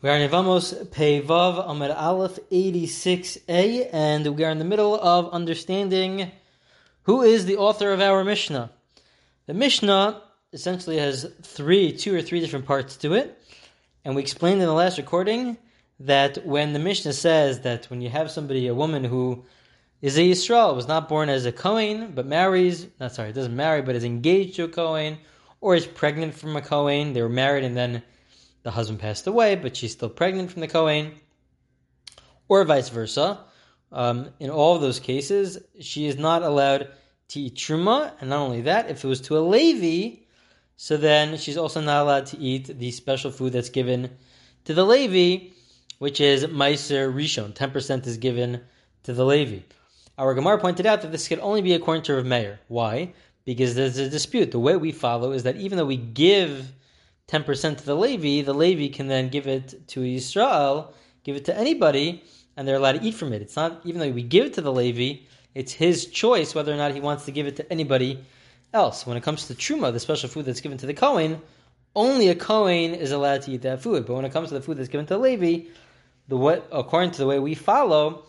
We are in Yevamos Peivav Amud Aleph 86a, and we are in the middle of understanding who is the author of our Mishnah. The Mishnah essentially has three, two or three different parts to it, and we explained in the last recording that when the Mishnah says that when you have somebody, a woman who is a Yisrael, was not born as a Kohen, but marries, not sorry, doesn't marry, but is engaged to a Kohen, or is pregnant from a Kohen, they were married and then the husband passed away, but she's still pregnant from the Kohen, or vice versa. Um, in all of those cases, she is not allowed to eat truma, and not only that, if it was to a Levi, so then she's also not allowed to eat the special food that's given to the Levi, which is Meiser Rishon. 10% is given to the Levi. Our Gemara pointed out that this could only be according to Rav Meir. Why? Because there's a dispute. The way we follow is that even though we give 10% to the Levi, the Levi can then give it to Israel, give it to anybody, and they're allowed to eat from it. It's not, even though we give it to the Levi, it's his choice whether or not he wants to give it to anybody else. When it comes to Truma, the special food that's given to the Kohen, only a Kohen is allowed to eat that food. But when it comes to the food that's given to the Levi, the what, according to the way we follow,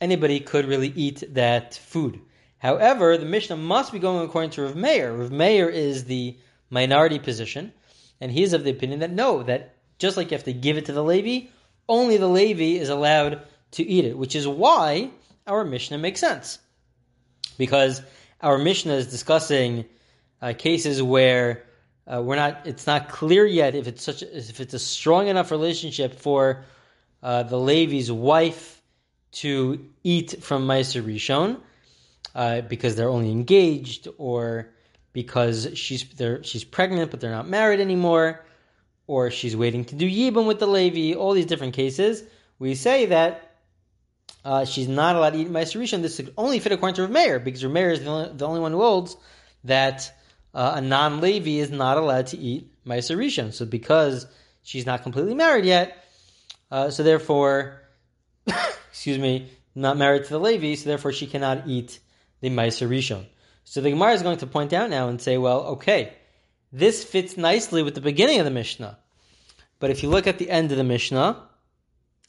anybody could really eat that food. However, the Mishnah must be going according to Rav Meir. Rav Meir is the minority position and he is of the opinion that no, that just like you have to give it to the Levi, only the Levi is allowed to eat it, which is why our Mishnah makes sense. Because our Mishnah is discussing uh, cases where uh, we're not, it's not clear yet if it's such, if it's a strong enough relationship for uh, the Levi's wife to eat from Meiser Rishon, uh, because they're only engaged or because she's she's pregnant but they're not married anymore, or she's waiting to do yibum with the Levi. All these different cases, we say that uh, she's not allowed to eat Meiser Rishon. This could only fit according to Rav Meir because Rav Meir is the only, the only one who holds that uh, a non-Levi is not allowed to eat Meiser Rishon. So because she's not completely married yet, uh, so therefore, excuse me, not married to the Levi, so therefore she cannot eat the Meiser Rishon. So the Gemara is going to point out now and say, well, okay, this fits nicely with the beginning of the Mishnah. But if you look at the end of the Mishnah,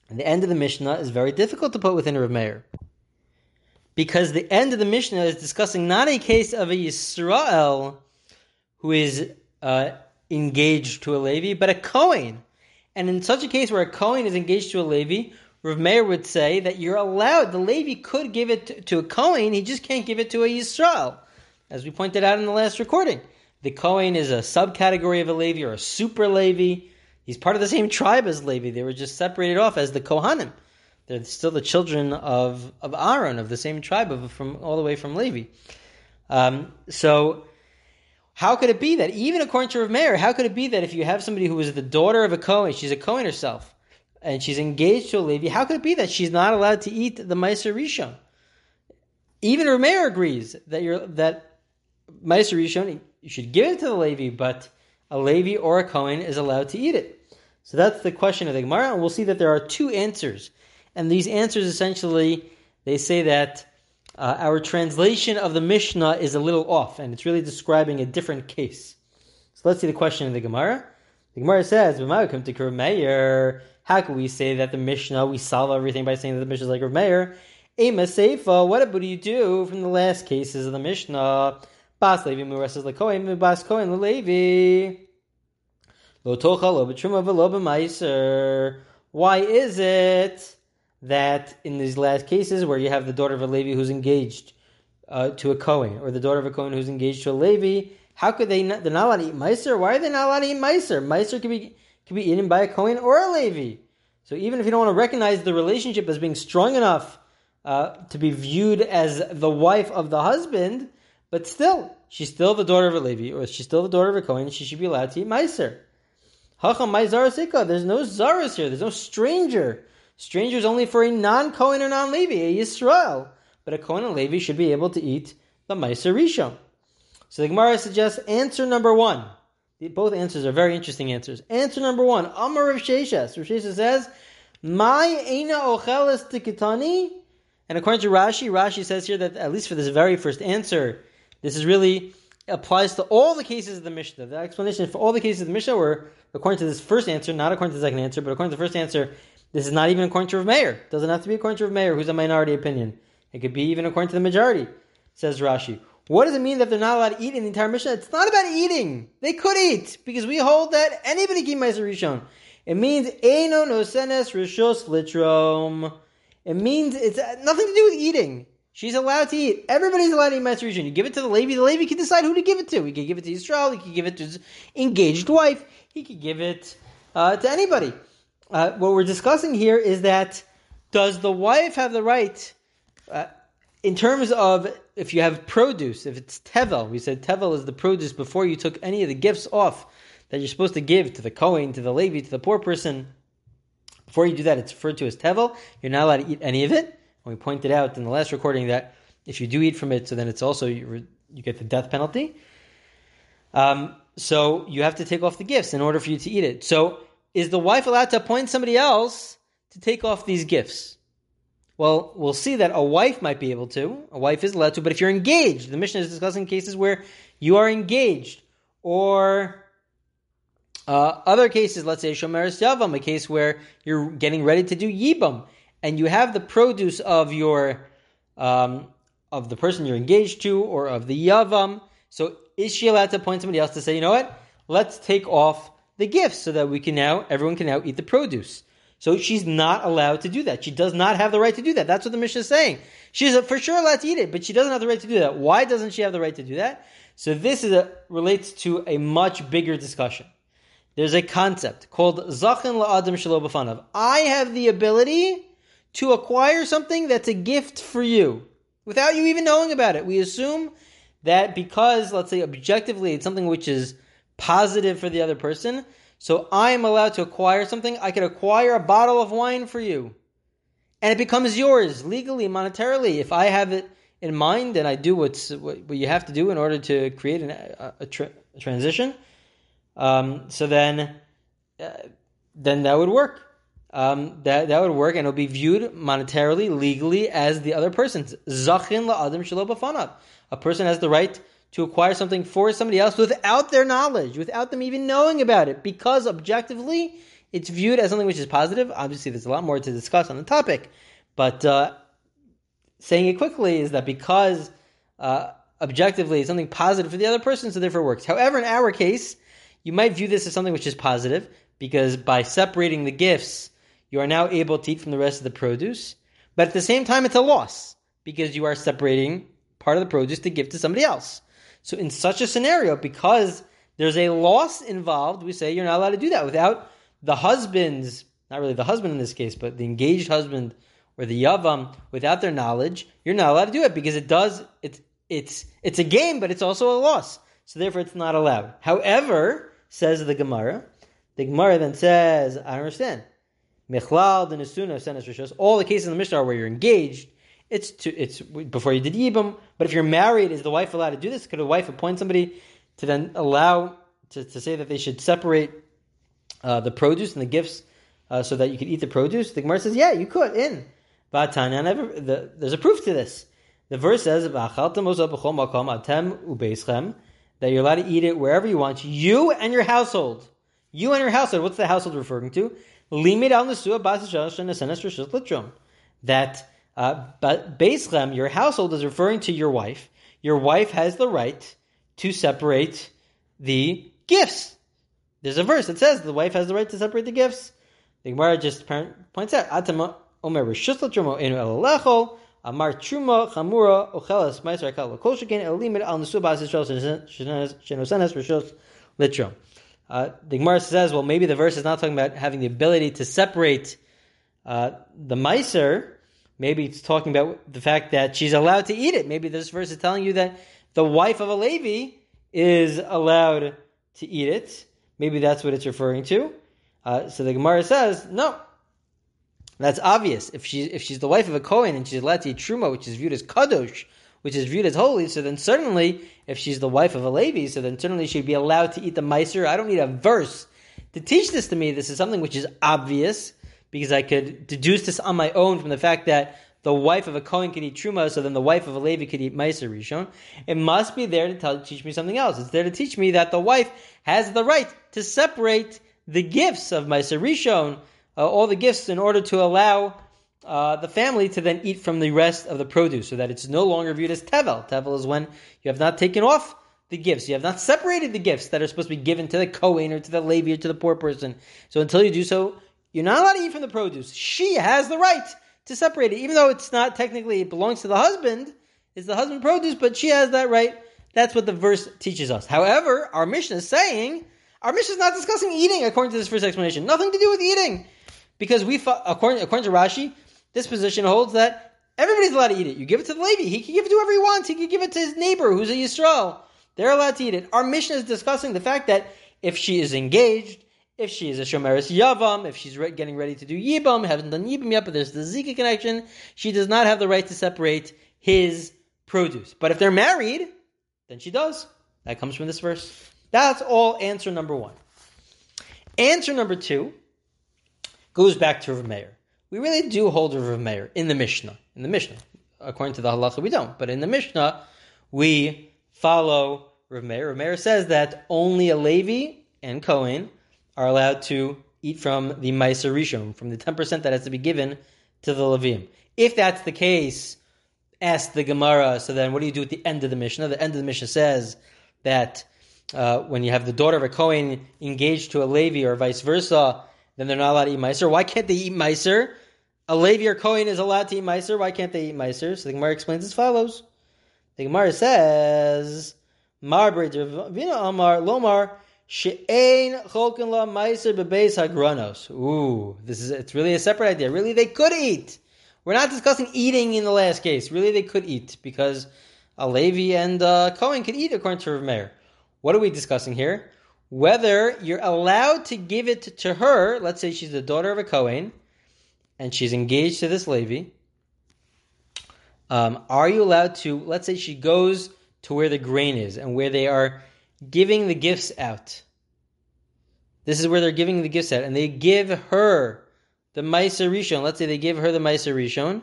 the end of the Mishnah is very difficult to put within Rav Meir. Because the end of the Mishnah is discussing not a case of a Yisrael who is uh, engaged to a Levi, but a Kohen. And in such a case where a Kohen is engaged to a Levi, Rav Meir would say that you're allowed, the Levi could give it to, to a Kohen, he just can't give it to a Yisrael as we pointed out in the last recording. The Kohen is a subcategory of a Levi or a super Levi. He's part of the same tribe as Levi. They were just separated off as the Kohanim. They're still the children of, of Aaron, of the same tribe, of, from all the way from Levi. Um, so, how could it be that, even according to Rav Meir, how could it be that if you have somebody who is the daughter of a Kohen, she's a Kohen herself, and she's engaged to a Levi, how could it be that she's not allowed to eat the Meiser Rishon? Even Rav Meir agrees that you're that Meiser Rishon, you should give it to the Levi, but a Levi or a Kohen is allowed to eat it. So that's the question of the Gemara, and we'll see that there are two answers. And these answers essentially, they say that uh, our translation of the Mishnah is a little off, and it's really describing a different case. So let's see the question of the Gemara. The Gemara says, to how can we say that the Mishnah, we solve everything by saying that the Mishnah is like Rav Meir? Ema Seifa, what do you do from the last cases of the Mishnah? Bas Levi Muras Lekoim, Bas Kohen Levi. Lo Tocha Lo V'Lo B'Maiser. Why is it that in these last cases where you have the daughter of a Levi who's engaged uh, to a Kohen, or the daughter of a Kohen who's engaged to a Levi, how could they not, they're not allowed to eat Meiser? Why are they not allowed to eat Meiser? Meiser could be, can be eaten by a Kohen or a Levi. So even if you don't want to recognize the relationship as being strong enough uh, to be viewed as the wife of the husband, but still, she's still the daughter of a Levi, or she's still the daughter of a Kohen, she should be allowed to eat Meiser. Hacham Maizarasika, there's no Zaras here, there's no stranger. Stranger is only for a non Kohen or non Levi, a Yisrael. But a Kohen and Levi should be able to eat the Meiser Rishon. So the Gemara suggests answer number one. Both answers are very interesting answers. Answer number one, Amar Rav Sheshes. Rav Sheshes says, My Eina Ocheles Tikitani. And according to Rashi, Rashi says here that at least for this very first answer, this is really applies to all the cases of the Mishnah. The explanation for all the cases of the Mishnah were according to this first answer, not according to the second answer, but according to the first answer, this is not even according to Rav Meir. It doesn't have to be according to Rav Meir, who's a minority opinion. It could be even according to the majority, says Rashi. What does it mean that they're not allowed to eat in the entire Mishnah? It's not about eating. They could eat, because we hold that anybody can eat Rishon. It means Eino nosenes rishos litrom. It means it's nothing to do with eating. She's allowed to eat. Everybody's allowed to eat Matzah You give it to the Levi. The Levi can decide who to give it to. He can give it to Israel. He can give it to his engaged wife. He could give it uh, to anybody. Uh, what we're discussing here is that does the wife have the right, uh, in terms of if you have produce, if it's tevel, we said tevel is the produce before you took any of the gifts off that you're supposed to give to the Kohen, to the Levi, to the poor person. Before you do that, it's referred to as tevel. You're not allowed to eat any of it. And we pointed out in the last recording that if you do eat from it, so then it's also you, you get the death penalty. Um, so you have to take off the gifts in order for you to eat it. So is the wife allowed to appoint somebody else to take off these gifts? Well, we'll see that a wife might be able to. A wife is allowed to, but if you're engaged, the Mishnah is discussing cases where you are engaged, or uh, other cases, let's say Shomeres Yavam, a case where you're getting ready to do Yibam, and you have the produce of your um, of the person you're engaged to or of the yavam. So is she allowed to appoint somebody else to say, you know what? Let's take off the gifts so that we can now everyone can now eat the produce. So she's not allowed to do that. She does not have the right to do that. That's what the Mishnah is saying. She's for sure allowed to eat it, but she doesn't have the right to do that. Why doesn't she have the right to do that? So this is a, relates to a much bigger discussion. There's a concept called zachin la'adam shelo b'fanav. I have the ability to acquire something that's a gift for you without you even knowing about it. We assume that because, let's say, objectively, it's something which is positive for the other person, so I am allowed to acquire something. I could acquire a bottle of wine for you. And it becomes yours legally, monetarily. If I have it in mind and I do what's, what, you have to do in order to create an, a, a, tra- a transition, um, so then, uh, then that would work um, that that would work, and it'll be viewed monetarily, legally, as the other person's. Zachin la'adam shelo A person has the right to acquire something for somebody else without their knowledge, without them even knowing about it, because objectively it's viewed as something which is positive. Obviously, there's a lot more to discuss on the topic, but uh, saying it quickly is that because uh, objectively it's something positive for the other person, so therefore it works. However, in our case, you might view this as something which is positive because by separating the gifts you are now able to eat from the rest of the produce, but at the same time, it's a loss because you are separating part of the produce to give to somebody else. So, in such a scenario, because there's a loss involved, we say you're not allowed to do that without the husband's, not really the husband in this case, but the engaged husband or the yavam, without their knowledge, you're not allowed to do it because it does, it's, it's, it's a game, but it's also a loss. So, therefore, it's not allowed. However, says the Gemara, the Gemara then says, I understand. Mechlal, the Nesuna, Senes Rishos, all the cases in the Mishnah where you're engaged. It's to, it's before you did Yibam. But if you're married, is the wife allowed to do this? Could a wife appoint somebody to then allow to, to say that they should separate uh, the produce and the gifts uh, so that you could eat the produce? The Gemara says, yeah, you could. In Batanya, never. The, there's a proof to this. The verse says, that you're allowed to eat it wherever you want, you and your household. You and your household. What's the household referring to? Limit al nesua litrum. That uh, Beischem, your household, is referring to your wife. Your wife has the right to separate the gifts. There's a verse that says the wife has the right to separate the gifts. The Gemara just points out, Atama Omer Rishus Litrum Enu Amar Truma Chamura Ochelas Meiser Akal Kol Shekin El Limit al Nesua Bas Shenosenes Rishus Litrum. Uh, the Gemara says, well, maybe the verse is not talking about having the ability to separate uh, the miser. Maybe it's talking about the fact that she's allowed to eat it. Maybe this verse is telling you that the wife of a Levi is allowed to eat it. Maybe that's what it's referring to. Uh, so the Gemara says, no, that's obvious. If she if she's the wife of a Kohen and she's allowed to eat truma, which is viewed as kadosh, which is viewed as holy, so then certainly, if she's the wife of a Levi, so then certainly she'd be allowed to eat the meiser. I don't need a verse to teach this to me. This is something which is obvious because I could deduce this on my own from the fact that the wife of a Kohen could eat Truma, so then the wife of a Levi could eat Meiser Rishon. It must be there to tell, teach me something else. It's there to teach me that the wife has the right to separate the gifts of Meiser Rishon, uh, all the gifts, in order to allow uh, the family to then eat from the rest of the produce, so that it's no longer viewed as tevel. Tevel is when you have not taken off the gifts. You have not separated the gifts that are supposed to be given to the Kohen or to the Levi or to the poor person. So until you do so, you're not allowed to eat from the produce. She has the right to separate it, even though it's not technically it belongs to the husband. It's the husband produce, but she has that right. That's what the verse teaches us. However, our Mishnah is saying our Mishnah is not discussing eating according to this first explanation. Nothing to do with eating, because we according according to Rashi, this position holds that everybody's allowed to eat it. You give it to the Levi, he can give it to whoever he wants. He can give it to his neighbor who's a Yisrael. They're allowed to eat it. Our Mishnah is discussing the fact that if she is engaged, if she is a Shomeris Yavam, if she's re- getting ready to do Yibam, haven't done Yibam yet, but there's the Zika connection, she does not have the right to separate his produce. But if they're married, then she does. That comes from this verse. That's all answer number one. Answer number two goes back to Rav Meir. We really do hold Rav Meir in the Mishnah. In the Mishnah. According to the halacha, we don't. But in the Mishnah, we follow Rav Meir. Rav Meir says that only a Levi and Cohen are allowed to eat from the Meiser Rishon, from the 10% that has to be given to the Levim. If that's the case, ask the Gemara, so then what do you do at the end of the Mishnah? The end of the Mishnah says that uh, when you have the daughter of a Kohen engaged to a Levi or vice versa, then they're not allowed to eat Meiser. Why can't they eat Meiser? A Levi or Kohen is allowed to eat Meiser. Why can't they eat Meiser? So the Gemara explains as follows. The Gemara says, Ravina Amar Lomar She'ein Cholkin La Meiser Bebeis Hagranos. Ooh, this is it's really a separate idea. Really, they could eat. We're not discussing eating in the last case. Really, they could eat because a Levi and uh, Cohen could eat according to Rav Meir. What are we discussing here? Whether you're allowed to give it to her. Let's say she's the daughter of a Cohen, and she's engaged to this Levi um, are you allowed to, let's say she goes to where the grain is and where they are giving the gifts out. This is where they're giving the gifts out, and they give her the Meiser Rishon. Let's say they give her the Meiser Rishon,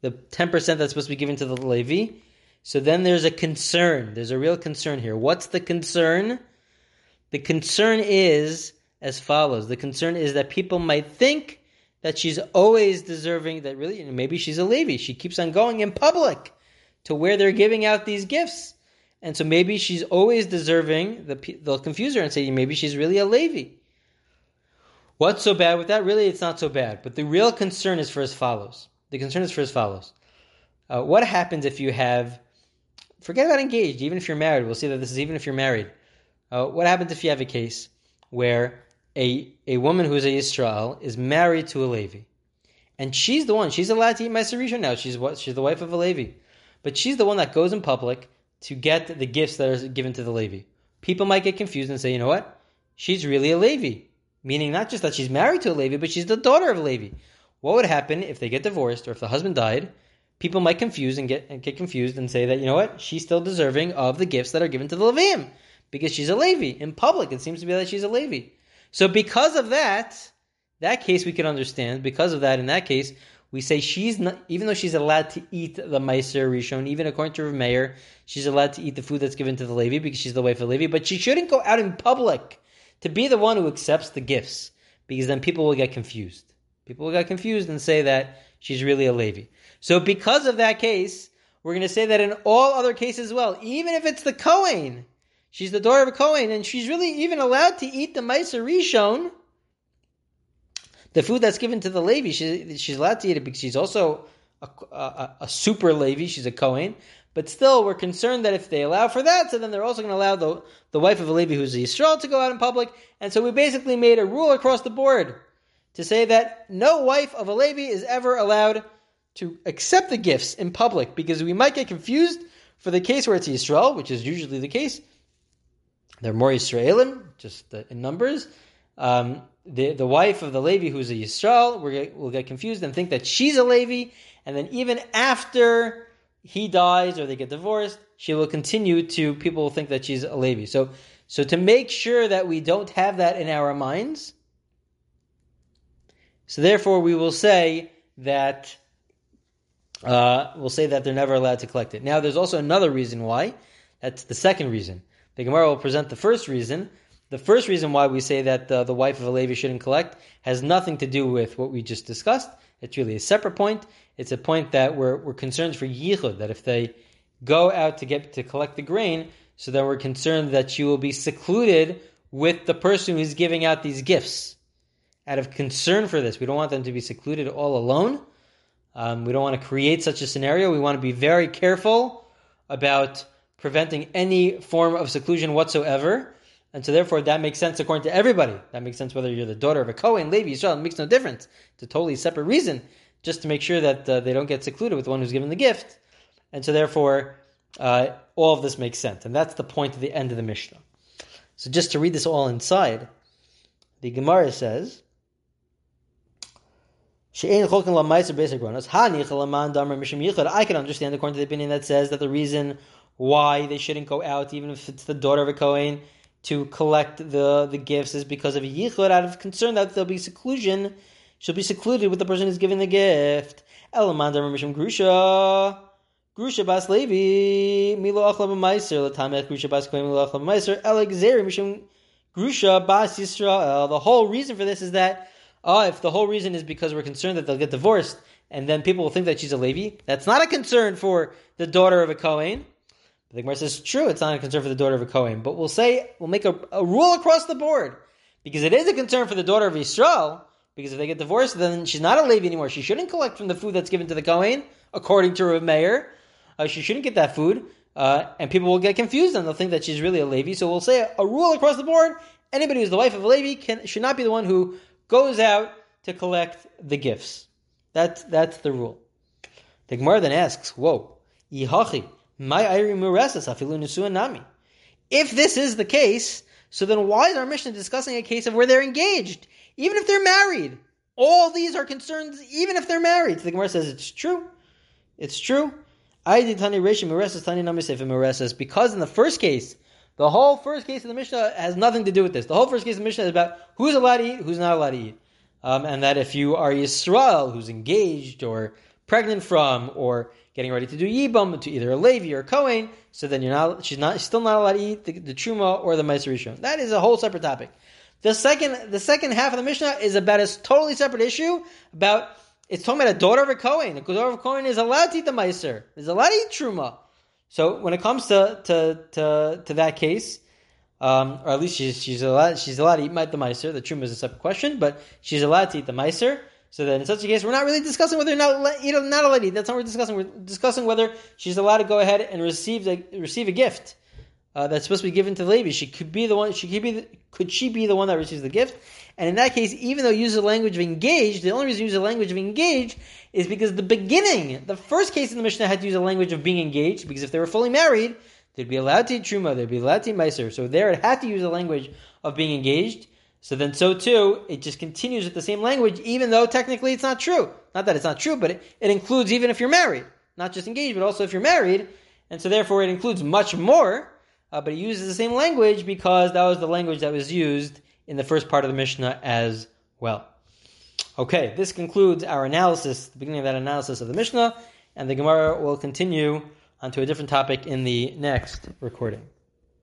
the 10% that's supposed to be given to the Levi. So then there's a concern. There's a real concern here. What's the concern? The concern is as follows. The concern is that people might think that she's always deserving, that really, maybe she's a Levi. She keeps on going in public to where they're giving out these gifts. And so maybe she's always deserving, they'll confuse her and say maybe she's really a Levi. What's so bad with that? Really, it's not so bad. But the real concern is for as follows. The concern is for as follows. Uh, what happens if you have, forget about engaged, even if you're married, we'll see that this is even if you're married. Uh, what happens if you have a case where a, a woman who's a Yisrael is married to a Levi. And she's the one, she's allowed to eat Meiser now. She's what she's the wife of a Levi. But she's the one that goes in public to get the gifts that are given to the Levi. People might get confused and say, you know what? She's really a Levi. Meaning not just that she's married to a Levi, but she's the daughter of a Levi. What would happen if they get divorced or if the husband died? People might confuse and get and get confused and say that, you know what, she's still deserving of the gifts that are given to the Levium. Because she's a Levi. In public, it seems to be that she's a Levi. So because of that, that case we can understand. Because of that, in that case, we say she's not, even though she's allowed to eat the Meiser Rishon, even according to Rav Meir, she's allowed to eat the food that's given to the Levi because she's the wife of Levi, but she shouldn't go out in public to be the one who accepts the gifts because then people will get confused. People will get confused and say that she's really a Levi. So because of that case, we're going to say that in all other cases as well, even if it's the Kohen, She's the daughter of a Kohen, and she's really even allowed to eat the Meiser Rishon, the food that's given to the Levi. She, she's allowed to eat it because she's also a, a, a super Levi. She's a Kohen. But still, we're concerned that if they allow for that, so then they're also going to allow the, the wife of a Levi who's a Yisrael to go out in public. And so we basically made a rule across the board to say that no wife of a Levi is ever allowed to accept the gifts in public because we might get confused for the case where it's Yisrael, which is usually the case, they're more Israelim, just in numbers. Um, the the wife of the Levi, who's a Yisrael, we will get confused and think that she's a Levi, and then even after he dies or they get divorced, she will continue to. People will think that she's a Levi. So, so to make sure that we don't have that in our minds, so therefore we will say that uh, will say that they're never allowed to collect it. Now, there's also another reason why. That's the second reason. The Gemara will present the first reason. The first reason why we say that the, the wife of a Levi shouldn't collect has nothing to do with what we just discussed. It's really a separate point. It's a point that we're, we're concerned for Yichud, that if they go out to get to collect the grain, so then we're concerned that she will be secluded with the person who's giving out these gifts. Out of concern for this, we don't want them to be secluded all alone. Um, we don't want to create such a scenario. We want to be very careful about preventing any form of seclusion whatsoever. And so, therefore, that makes sense according to everybody. That makes sense whether you're the daughter of a Kohen, Levi, Israel. It makes no difference. It's a totally separate reason, just to make sure that uh, they don't get secluded with the one who's given the gift. And so, therefore, uh, all of this makes sense. And that's the point of the end of the Mishnah. So, just to read this all inside, the Gemara says, I can understand according to the opinion that says that the reason why they shouldn't go out, even if it's the daughter of a Kohen, to collect the, the gifts is because of yichud, out of concern that there'll be seclusion. She'll be secluded with the person who's giving the gift. Elamandar Mishum Grusha. Grusha Bas Levi. Milo Achla B'Maiser. Latamech Grusha Bas Kohen Milo Achla B'Maiser. Elegzeri Mishum Grusha Bas Yisrael. The whole reason for this is that, oh, if the whole reason is because we're concerned that they'll get divorced, and then people will think that she's a Levi, that's not a concern for the daughter of a Kohen. The Gemara says, true, it's not a concern for the daughter of a Kohen, but we'll say, we'll make a, a rule across the board, because it is a concern for the daughter of Israel, because if they get divorced, then she's not a Levi anymore. She shouldn't collect from the food that's given to the Kohen, according to Rav Meir. Uh, she shouldn't get that food, uh, and people will get confused and they'll think that she's really a Levi. So we'll say a, a rule across the board: anybody who's the wife of a Levi can, should not be the one who goes out to collect the gifts. That's that's the rule. The Gemara then asks, "Whoa, yihachi." My nami. If this is the case, so then why is our Mishnah discussing a case of where they're engaged? Even if they're married. All these are concerns, even if they're married. So the Gemara says it's true. It's true. I did Aiditani Rachi Murresis Tani Namisa Murasses, because in the first case, the whole first case of the Mishnah has nothing to do with this. The whole first case of the Mishnah is about who's allowed to eat, who's not allowed to eat. Um, and that if you are Yisrael, who's engaged or pregnant from, or getting ready to do yibam to either a Levi or a Kohen, so then you're not, she's not, she's still not allowed to eat the, the truma or the Meiser That is a whole separate topic. The second, the second half of the Mishnah is about a totally separate issue about, it's talking about a daughter of a Kohen. A daughter of a Kohen is allowed to eat the Meiser, is allowed to eat truma. So when it comes to, to, to, to that case, um, or at least she's, she's allowed, she's allowed to eat the Meiser, the truma is a separate question, but she's allowed to eat the Meiser. So then, in such a case, we're not really discussing whether or not you know not a lady. That's not what we're discussing. We're discussing whether she's allowed to go ahead and receive a, receive a gift uh, that's supposed to be given to the lady. She could be the one. She could be. The, could she be the one that receives the gift? And in that case, even though use the language of engaged, the only reason you use the language of engaged is because the beginning, the first case in the Mishnah had to use the language of being engaged because if they were fully married, they'd be allowed to eat truma, they'd be allowed to eat meiser. So there, it had to use the language of being engaged. So then, so too, it just continues with the same language, even though technically it's not true. Not that it's not true, but it, it includes even if you're married, not just engaged, but also if you're married. And so therefore, it includes much more, uh, but it uses the same language because that was the language that was used in the first part of the Mishnah as well. Okay, this concludes our analysis, the beginning of that analysis of the Mishnah, and the Gemara will continue onto a different topic in the next recording.